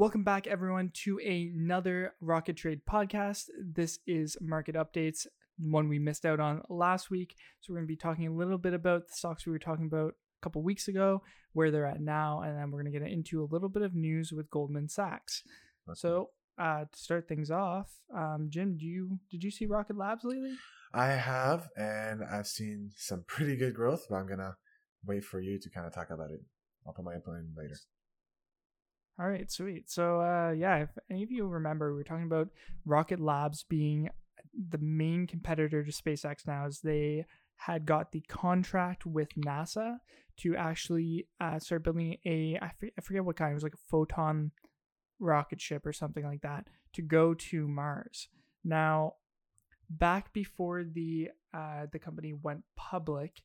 Welcome back, everyone, to another Rocket Trade podcast. This is market updates, one we missed out on last week. So, we're going to be talking a little bit about the stocks we were talking about a couple weeks ago, where they're at now, and then we're going to get into a little bit of news with Goldman Sachs. So, uh, to start things off, um, Jim, do you did you see Rocket Labs lately? I have, and I've seen some pretty good growth, but I'm gonna wait for you to kind of talk about it. I'll put my input in later. All right, sweet. So, uh, yeah, if any of you remember, we were talking about Rocket Labs being the main competitor to SpaceX now, as they had got the contract with NASA to actually uh, start building a I forget, I forget what kind. It was like a photon rocket ship or something like that to go to Mars. Now, back before the uh, the company went public,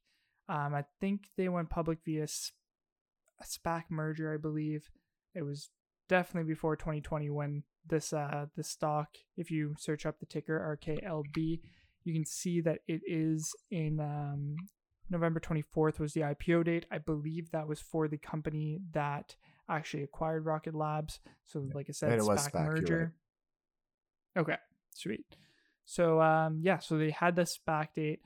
um, I think they went public via a SPAC merger, I believe. It was definitely before 2020 when this uh this stock, if you search up the ticker RKLB, you can see that it is in um, November 24th was the IPO date. I believe that was for the company that actually acquired Rocket Labs. So, like I said, And it was SPAC, SPAC, merger. Okay, sweet. So, um, yeah, so they had the SPAC date.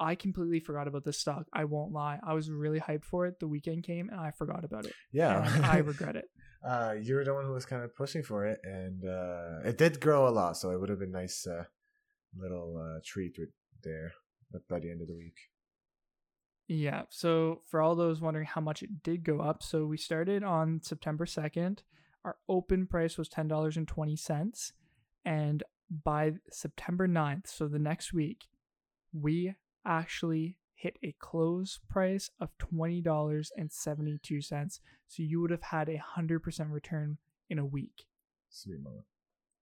I completely forgot about this stock. I won't lie. I was really hyped for it. The weekend came and I forgot about it. Yeah, And I regret it. uh, you were the one who was kind of pushing for it, and uh, it did grow a lot, so it would have been nice uh, little uh, treat there by the end of the week. Yeah. So for all those wondering how much it did go up, so we started on September 2nd. Our open price was $10.20. And by September 9th, so the next week, we actually hit a close price of $20.72. So you would have had a 100% return in a week. Sweet mama.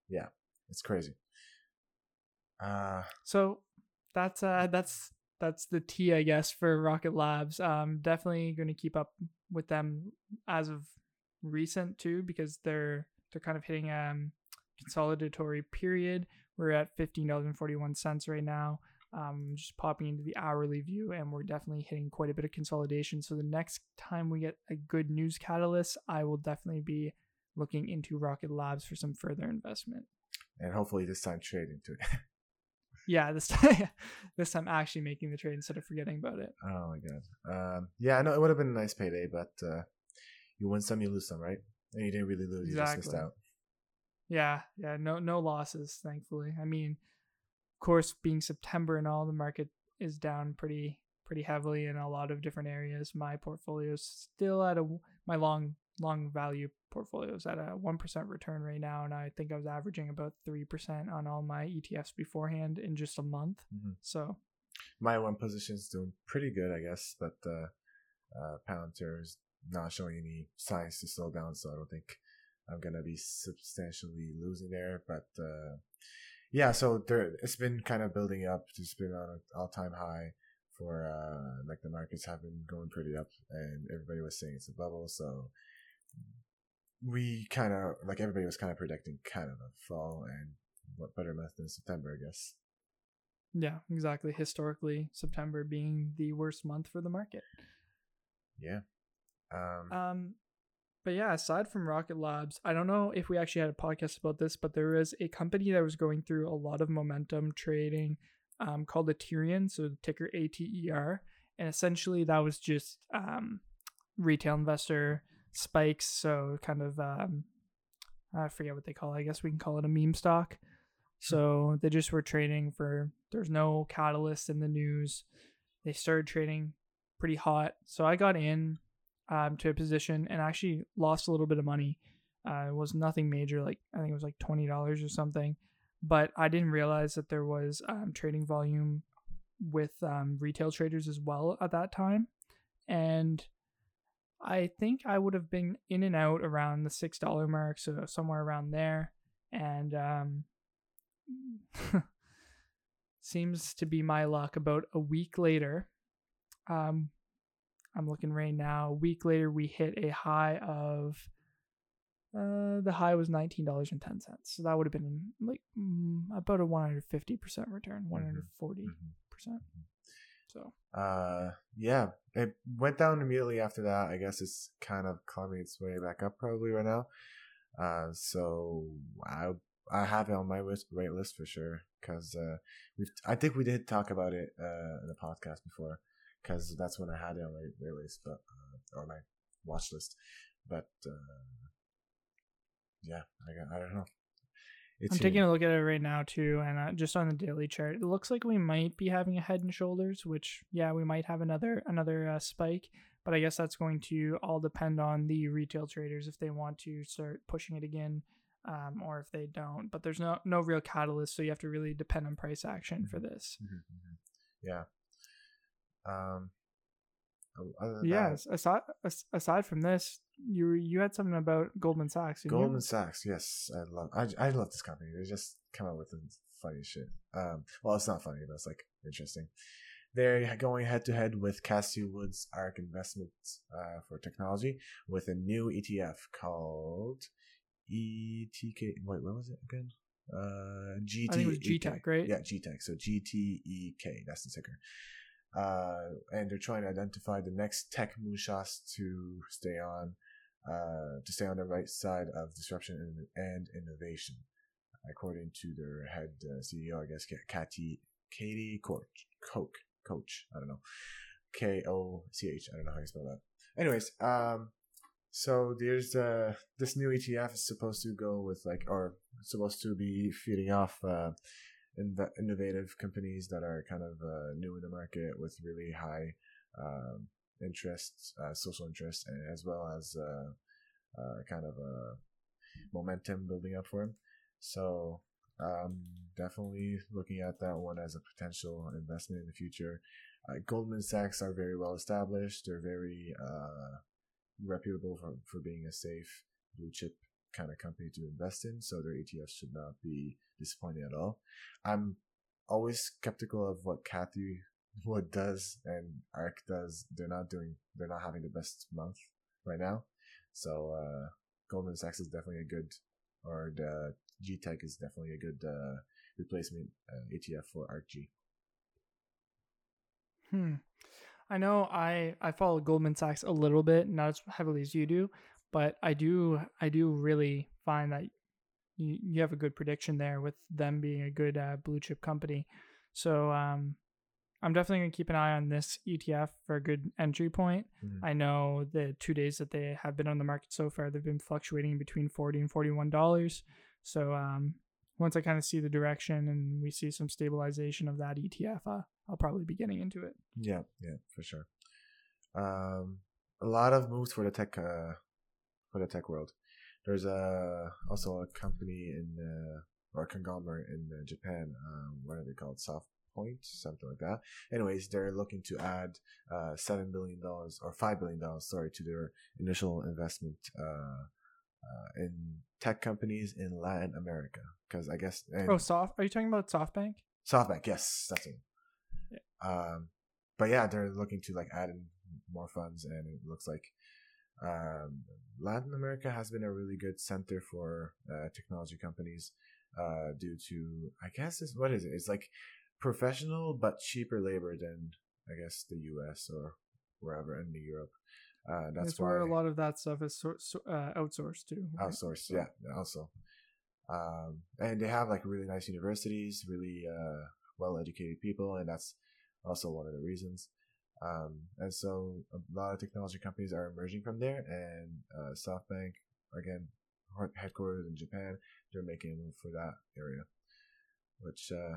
Yeah, it's crazy. Uh, So that's uh that's that's the T I guess for Rocket Labs. Um definitely going to keep up with them as of recent too because they're they're kind of hitting um consolidatory period. We're at $15.41 right now. Um just popping into the hourly view and we're definitely hitting quite a bit of consolidation. So the next time we get a good news catalyst, I will definitely be looking into Rocket Labs for some further investment. and hopefully this time trade into it. Yeah, this time this time actually making the trade instead of forgetting about it. oh my god. Um, yeah, I know it would have been a nice payday, but uh, you win some, you lose some, right? And you didn't really lose; you just missed Exactly. out. Yeah, yeah, no no losses, thankfully. I mean, course, being September and all, the market is down pretty pretty heavily in a lot of different areas. My portfolio is still at a my long long value portfolio is at a one percent return right now, and I think I was averaging about three percent on all my ETFs beforehand in just a month. Mhm. So My one position is doing pretty good, I guess, but uh, uh, Palantir is not showing any signs to slow down, so I don't think I'm gonna be substantially losing there. But uh, yeah, so there it's been kind of building up. It's been on an all-time high for uh, like the markets have been going pretty up, and everybody was saying it's a bubble. So we kind of like everybody was kind of predicting kind of a fall, and what better month than September, I guess. yeah, exactly. Historically, September being the worst month for the market. Yeah. Um, Um, but yeah, aside from Rocket Labs, I don't know if we actually had a podcast about this, but there was a company that was going through a lot of momentum trading um, called Aterian, so the ticker ATER. And essentially, that was just um, retail investor spikes. So, kind of, um, I forget what they call it. I guess we can call it a meme stock. So, they just were trading for, there's no catalyst in the news. They started trading pretty hot. So, I got in um, to a position and actually lost a little bit of money. Uh, it was nothing major, like I think it was like twenty dollars or something. But I didn't realize that there was um, trading volume with um, retail traders as well at that time, and I think I would have been in and out around the six dollar mark, so somewhere around there. And um, seems to be my luck. About a week later, um, I'm looking right now. A week later, we hit a high of uh, the high was nineteen dollars and ten cents. So that would have been like mm, about a one hundred fifty percent return, one hundred forty percent. So Uh, yeah, it went down immediately after that. I guess it's kind of climbing its way back up probably right now. Uh, so I I have it on my list, wait list for sure because uh, we I think we did talk about it uh, in the podcast before because that's when I had it on my wait list, but uh, or my watch list. But uh, yeah, I I don't know. It's I'm taking a look at it right now too, and uh, just on the daily chart, it looks like we might be having a head and shoulders. Which, yeah, we might have another another uh, spike, but I guess that's going to all depend on the retail traders if they want to start pushing it again, um, or if they don't. But there's no no real catalyst, so you have to really depend on price action mm-hmm. for this. Mm-hmm, mm-hmm. Yeah. Um. Yeah. Aside aside from this, you you had something about Goldman Sachs. Goldman you? Sachs, yes, I love I, I love this company. They just come out with the funny shit. Um, well, it's not funny, but it's like interesting. They're going head to head with Cathie Wood's ARK Investments uh, for Technology with a new ETF called ETK. Wait, what was it again? Uh, GT. I think it was right? Yeah, GTEK. So GTEK. That's the ticker uh, and they're trying to identify the next tech moonshots to stay on, uh, to stay on the right side of disruption and, and innovation, according to their head uh, CEO, I guess, Katie Katie Coach Koch Coach. I don't know, K O C H. I don't know how you spell that. Anyways, um, so there's uh this new ETF is supposed to go with like or supposed to be feeding off uh inv- innovative companies that are kind of uh, new in the market with really high um, interests, uh, social interests, and as well as uh, uh kind of a momentum building up for them. So um, definitely looking at that one as a potential investment in the future. Uh, Goldman Sachs are very well established. They're very uh, reputable for, for being a safe blue chip kind of company to invest in, so their ETFs should not be disappointing at all. I'm always skeptical of what Cathie Wood does and ARK does. They're not doing, they're not having the best month right now. So, uh, Goldman Sachs is definitely a good, or the G Tech is definitely a good, uh, replacement uh, ETF for ARKG. Hmm. I know I, I follow Goldman Sachs a little bit, not as heavily as you do, but I do I do really find that you, you have a good prediction there with them being a good uh, blue chip company. So um, I'm definitely gonna keep an eye on this ETF for a good entry point. Mm-hmm. I know the two days that they have been on the market so far, they've been fluctuating between forty and forty one dollars. So um, once I kind of see the direction and we see some stabilization of that ETF, uh, I'll probably be getting into it. Yeah, yeah, for sure. Um, a lot of moves for the tech uh, for the tech world. There's a also a company in uh, or a conglomerate in uh, Japan. Um, what are they called? Soft Point, something like that. Anyways, they're looking to add uh, seven billion dollars or five billion dollars, sorry, to their initial investment uh, uh, in tech companies in Latin America. Because I guess oh, soft. Are you talking about SoftBank? SoftBank, yes, that's it. Yeah. Um, but yeah, they're looking to like add in more funds, and it looks like um, Latin America has been a really good center for uh, technology companies uh, due to, I guess, is what is it? It's like professional but cheaper labor than I guess the U.S. or wherever in Europe. Uh, that's it's where a lot of that stuff is so, so, uh, outsourced to. Right? Outsourced, yeah, also. Um, and they have like really nice universities, really uh, well-educated people, and that's also one of the reasons. Um, and so a lot of technology companies are emerging from there, and uh, SoftBank, again, headquarters in Japan, they're making a move for that area, which uh,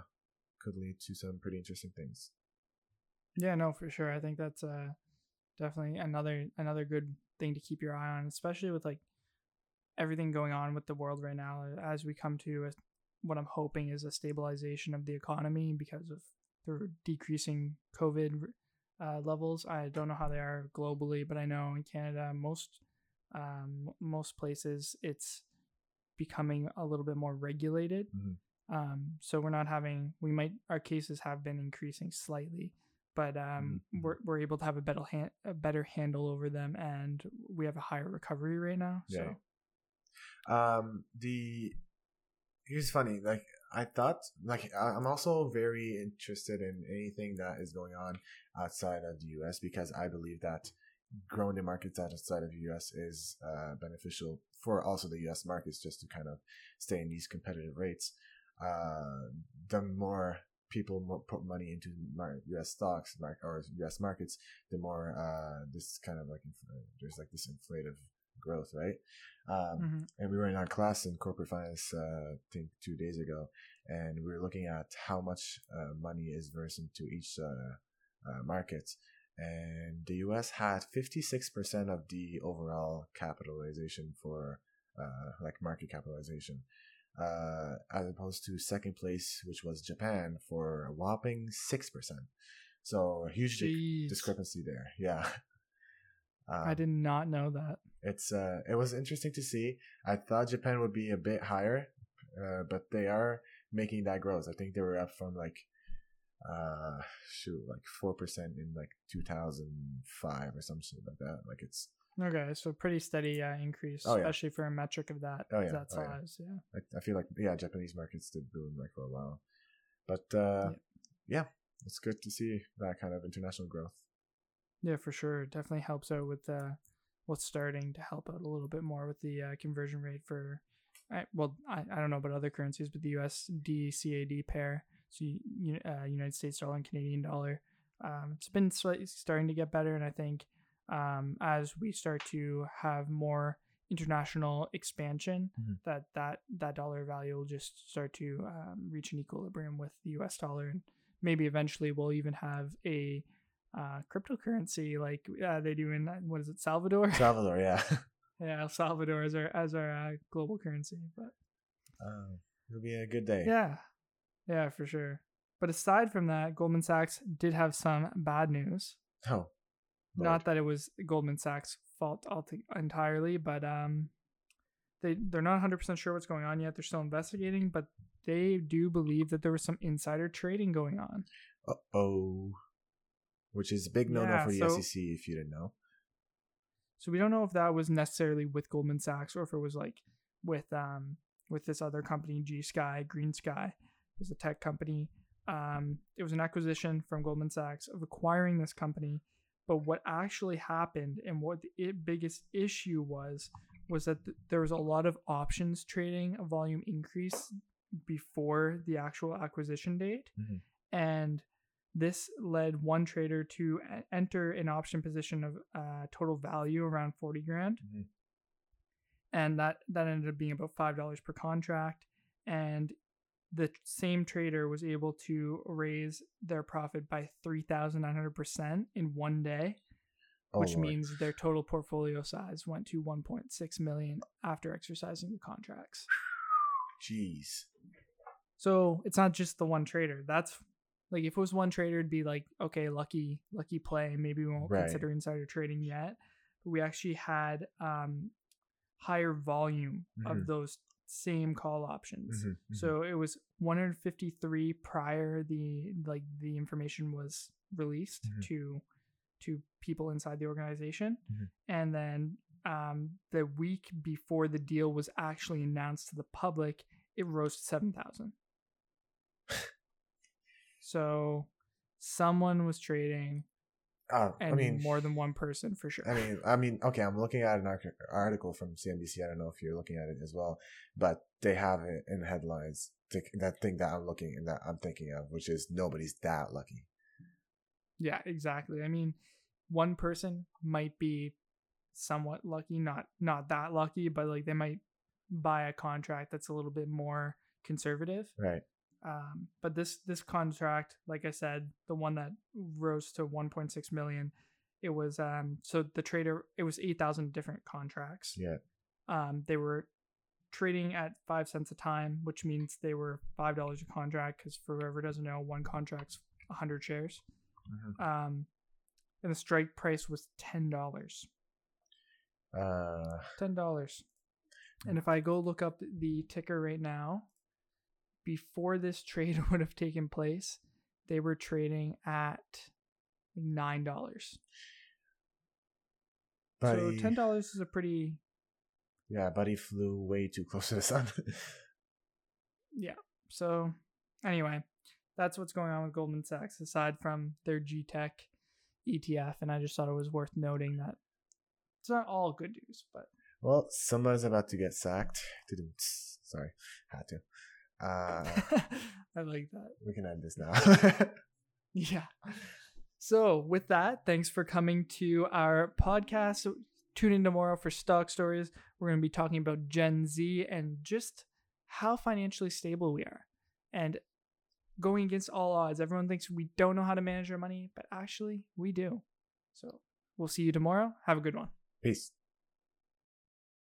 could lead to some pretty interesting things. Yeah, no, for sure. I think that's uh, definitely another another good thing to keep your eye on, especially with like everything going on with the world right now. As we come to a, what I'm hoping is a stabilization of the economy because of the decreasing COVID uh, levels. I don't know how they are globally, but I know in Canada, most um, most places it's becoming a little bit more regulated. Mm-hmm. Um, so we're not having we might our cases have been increasing slightly, but um, mm-hmm. we're we're able to have a better hand, a better handle over them, and we have a higher recovery right now. So, yeah. um, the here's funny like I thought like I'm also very interested in anything that is going on outside of the US because I believe that growing the markets outside of the US is uh, beneficial for also the U.S. markets just to kind of stay in these competitive rates. Uh, the more people put money into U.S. stocks or U.S. markets, the more uh, this kind of like inf- there's like this inflative growth, right? Um, Mm-hmm. And we were in our class in corporate finance, uh, I think two days ago, and we were looking at how much uh, money is versed into each uh, uh, market. And the U.S. had 56% of the overall capitalization for uh, like market capitalization uh, as opposed to second place, which was Japan, for a whopping six percent. So a huge Jeez. discrepancy there. Yeah, um, I did not know that. It's uh, it was interesting to see. I thought Japan would be a bit higher, uh, but they are making that growth. I think they were up from like, uh, shoot, like four percent in like two thousand five or something like that. Like it's Okay, so pretty steady uh, increase, Oh, yeah. especially for a metric of that Oh, yeah. that Oh, yeah. size. Yeah. I, I feel like yeah, Japanese markets did boom like for a while, but uh, yeah, it's good to see that kind of international growth. Yeah, for sure. It definitely helps out with uh, what's starting to help out a little bit more with the uh, conversion rate for. I, well, I, I don't know about other currencies, but the USD CAD pair, so you, uh, United States dollar and Canadian dollar, um, it's been slightly starting to get better, and I think um, as we start to have more international expansion, Mhm. that that that dollar value will just start to um, reach an equilibrium with the U.S. dollar, and maybe eventually we'll even have a uh, cryptocurrency like uh, they do in uh, what is it, Salvador? Salvador, yeah, yeah, El Salvador as our as our uh, global currency. But uh, it'll be a good day. yeah, yeah, for sure. But aside from that, Goldman Sachs did have some bad news. Oh, Not that it was Goldman Sachs' fault entirely, but um, they they're not 100 percent sure what's going on yet. They're still investigating, but they do believe that there was some insider trading going on. Uh oh, which is a big no no Yeah, for the so- SEC if you didn't know. So we don't know if that was necessarily with Goldman Sachs or if it was like with um with this other company, G Sky, Green Sky, is a tech company. Um, it was an acquisition from Goldman Sachs of acquiring this company. But what actually happened and what the biggest issue was was that th- there was a lot of options trading, a volume increase before the actual acquisition date, Mhm. and this led one trader to enter an option position of uh, total value around 40 grand Mhm. and that that ended up being about five dollars per contract and the same trader was able to raise their profit by 3900% in one day Oh, which Lord. means their total portfolio size went to 1.6 million after exercising the contracts jeez. So it's not just the one trader. That's like if it was one trader, it'd be like, okay, lucky, lucky play. Maybe we won't Right. consider insider trading yet. But we actually had um higher volume Mhm. of those same call options. Mhm, mhm. So it was 153 prior the like the information was released Mhm. to to people inside the organization, Mhm. and then um, the week before the deal was actually announced to the public, it rose to seven thousand. So someone was trading, Uh, and I mean, more than one person for sure. I mean, I mean, okay. I'm looking at an article from CNBC. I don't know if you're looking at it as well, but they have it in headlines. th- That thing that I'm looking and that I'm thinking of, which is nobody's that lucky. Yeah, exactly. I mean, one person might be somewhat lucky, not not that lucky, but like they might buy a contract that's a little bit more conservative. Right. Um, but this this contract, like I said, the one that rose to 1.6 million, it was um so the trader it was 8,000 different contracts. Yeah. Um, they were trading at five cents a time, which means they were five dollars a contract. Because for whoever doesn't know, one contract's 100 shares Mhm. um, and the strike price was ten dollars. Uh, Ten dollars. And if I go look up the ticker right now, before this trade would have taken place, they were trading at nine dollars. So ten dollars is a pretty yeah, buddy flew way too close to the sun. yeah. So anyway, that's what's going on with Goldman Sachs aside from their G Tech ETF, and I just thought it was worth noting that it's not all good news, but Well, somebody's about to get sacked. Sorry, had to. Uh, I like that. we can end this now. Yeah. So, with that, thanks for coming to our podcast. Tune in tomorrow for Stock Stories. We're going to be talking about Gen Z and just how financially stable we are. And going against all odds, everyone thinks we don't know how to manage our money, but actually, we do. So, we'll see you tomorrow. Have a good one. Peace.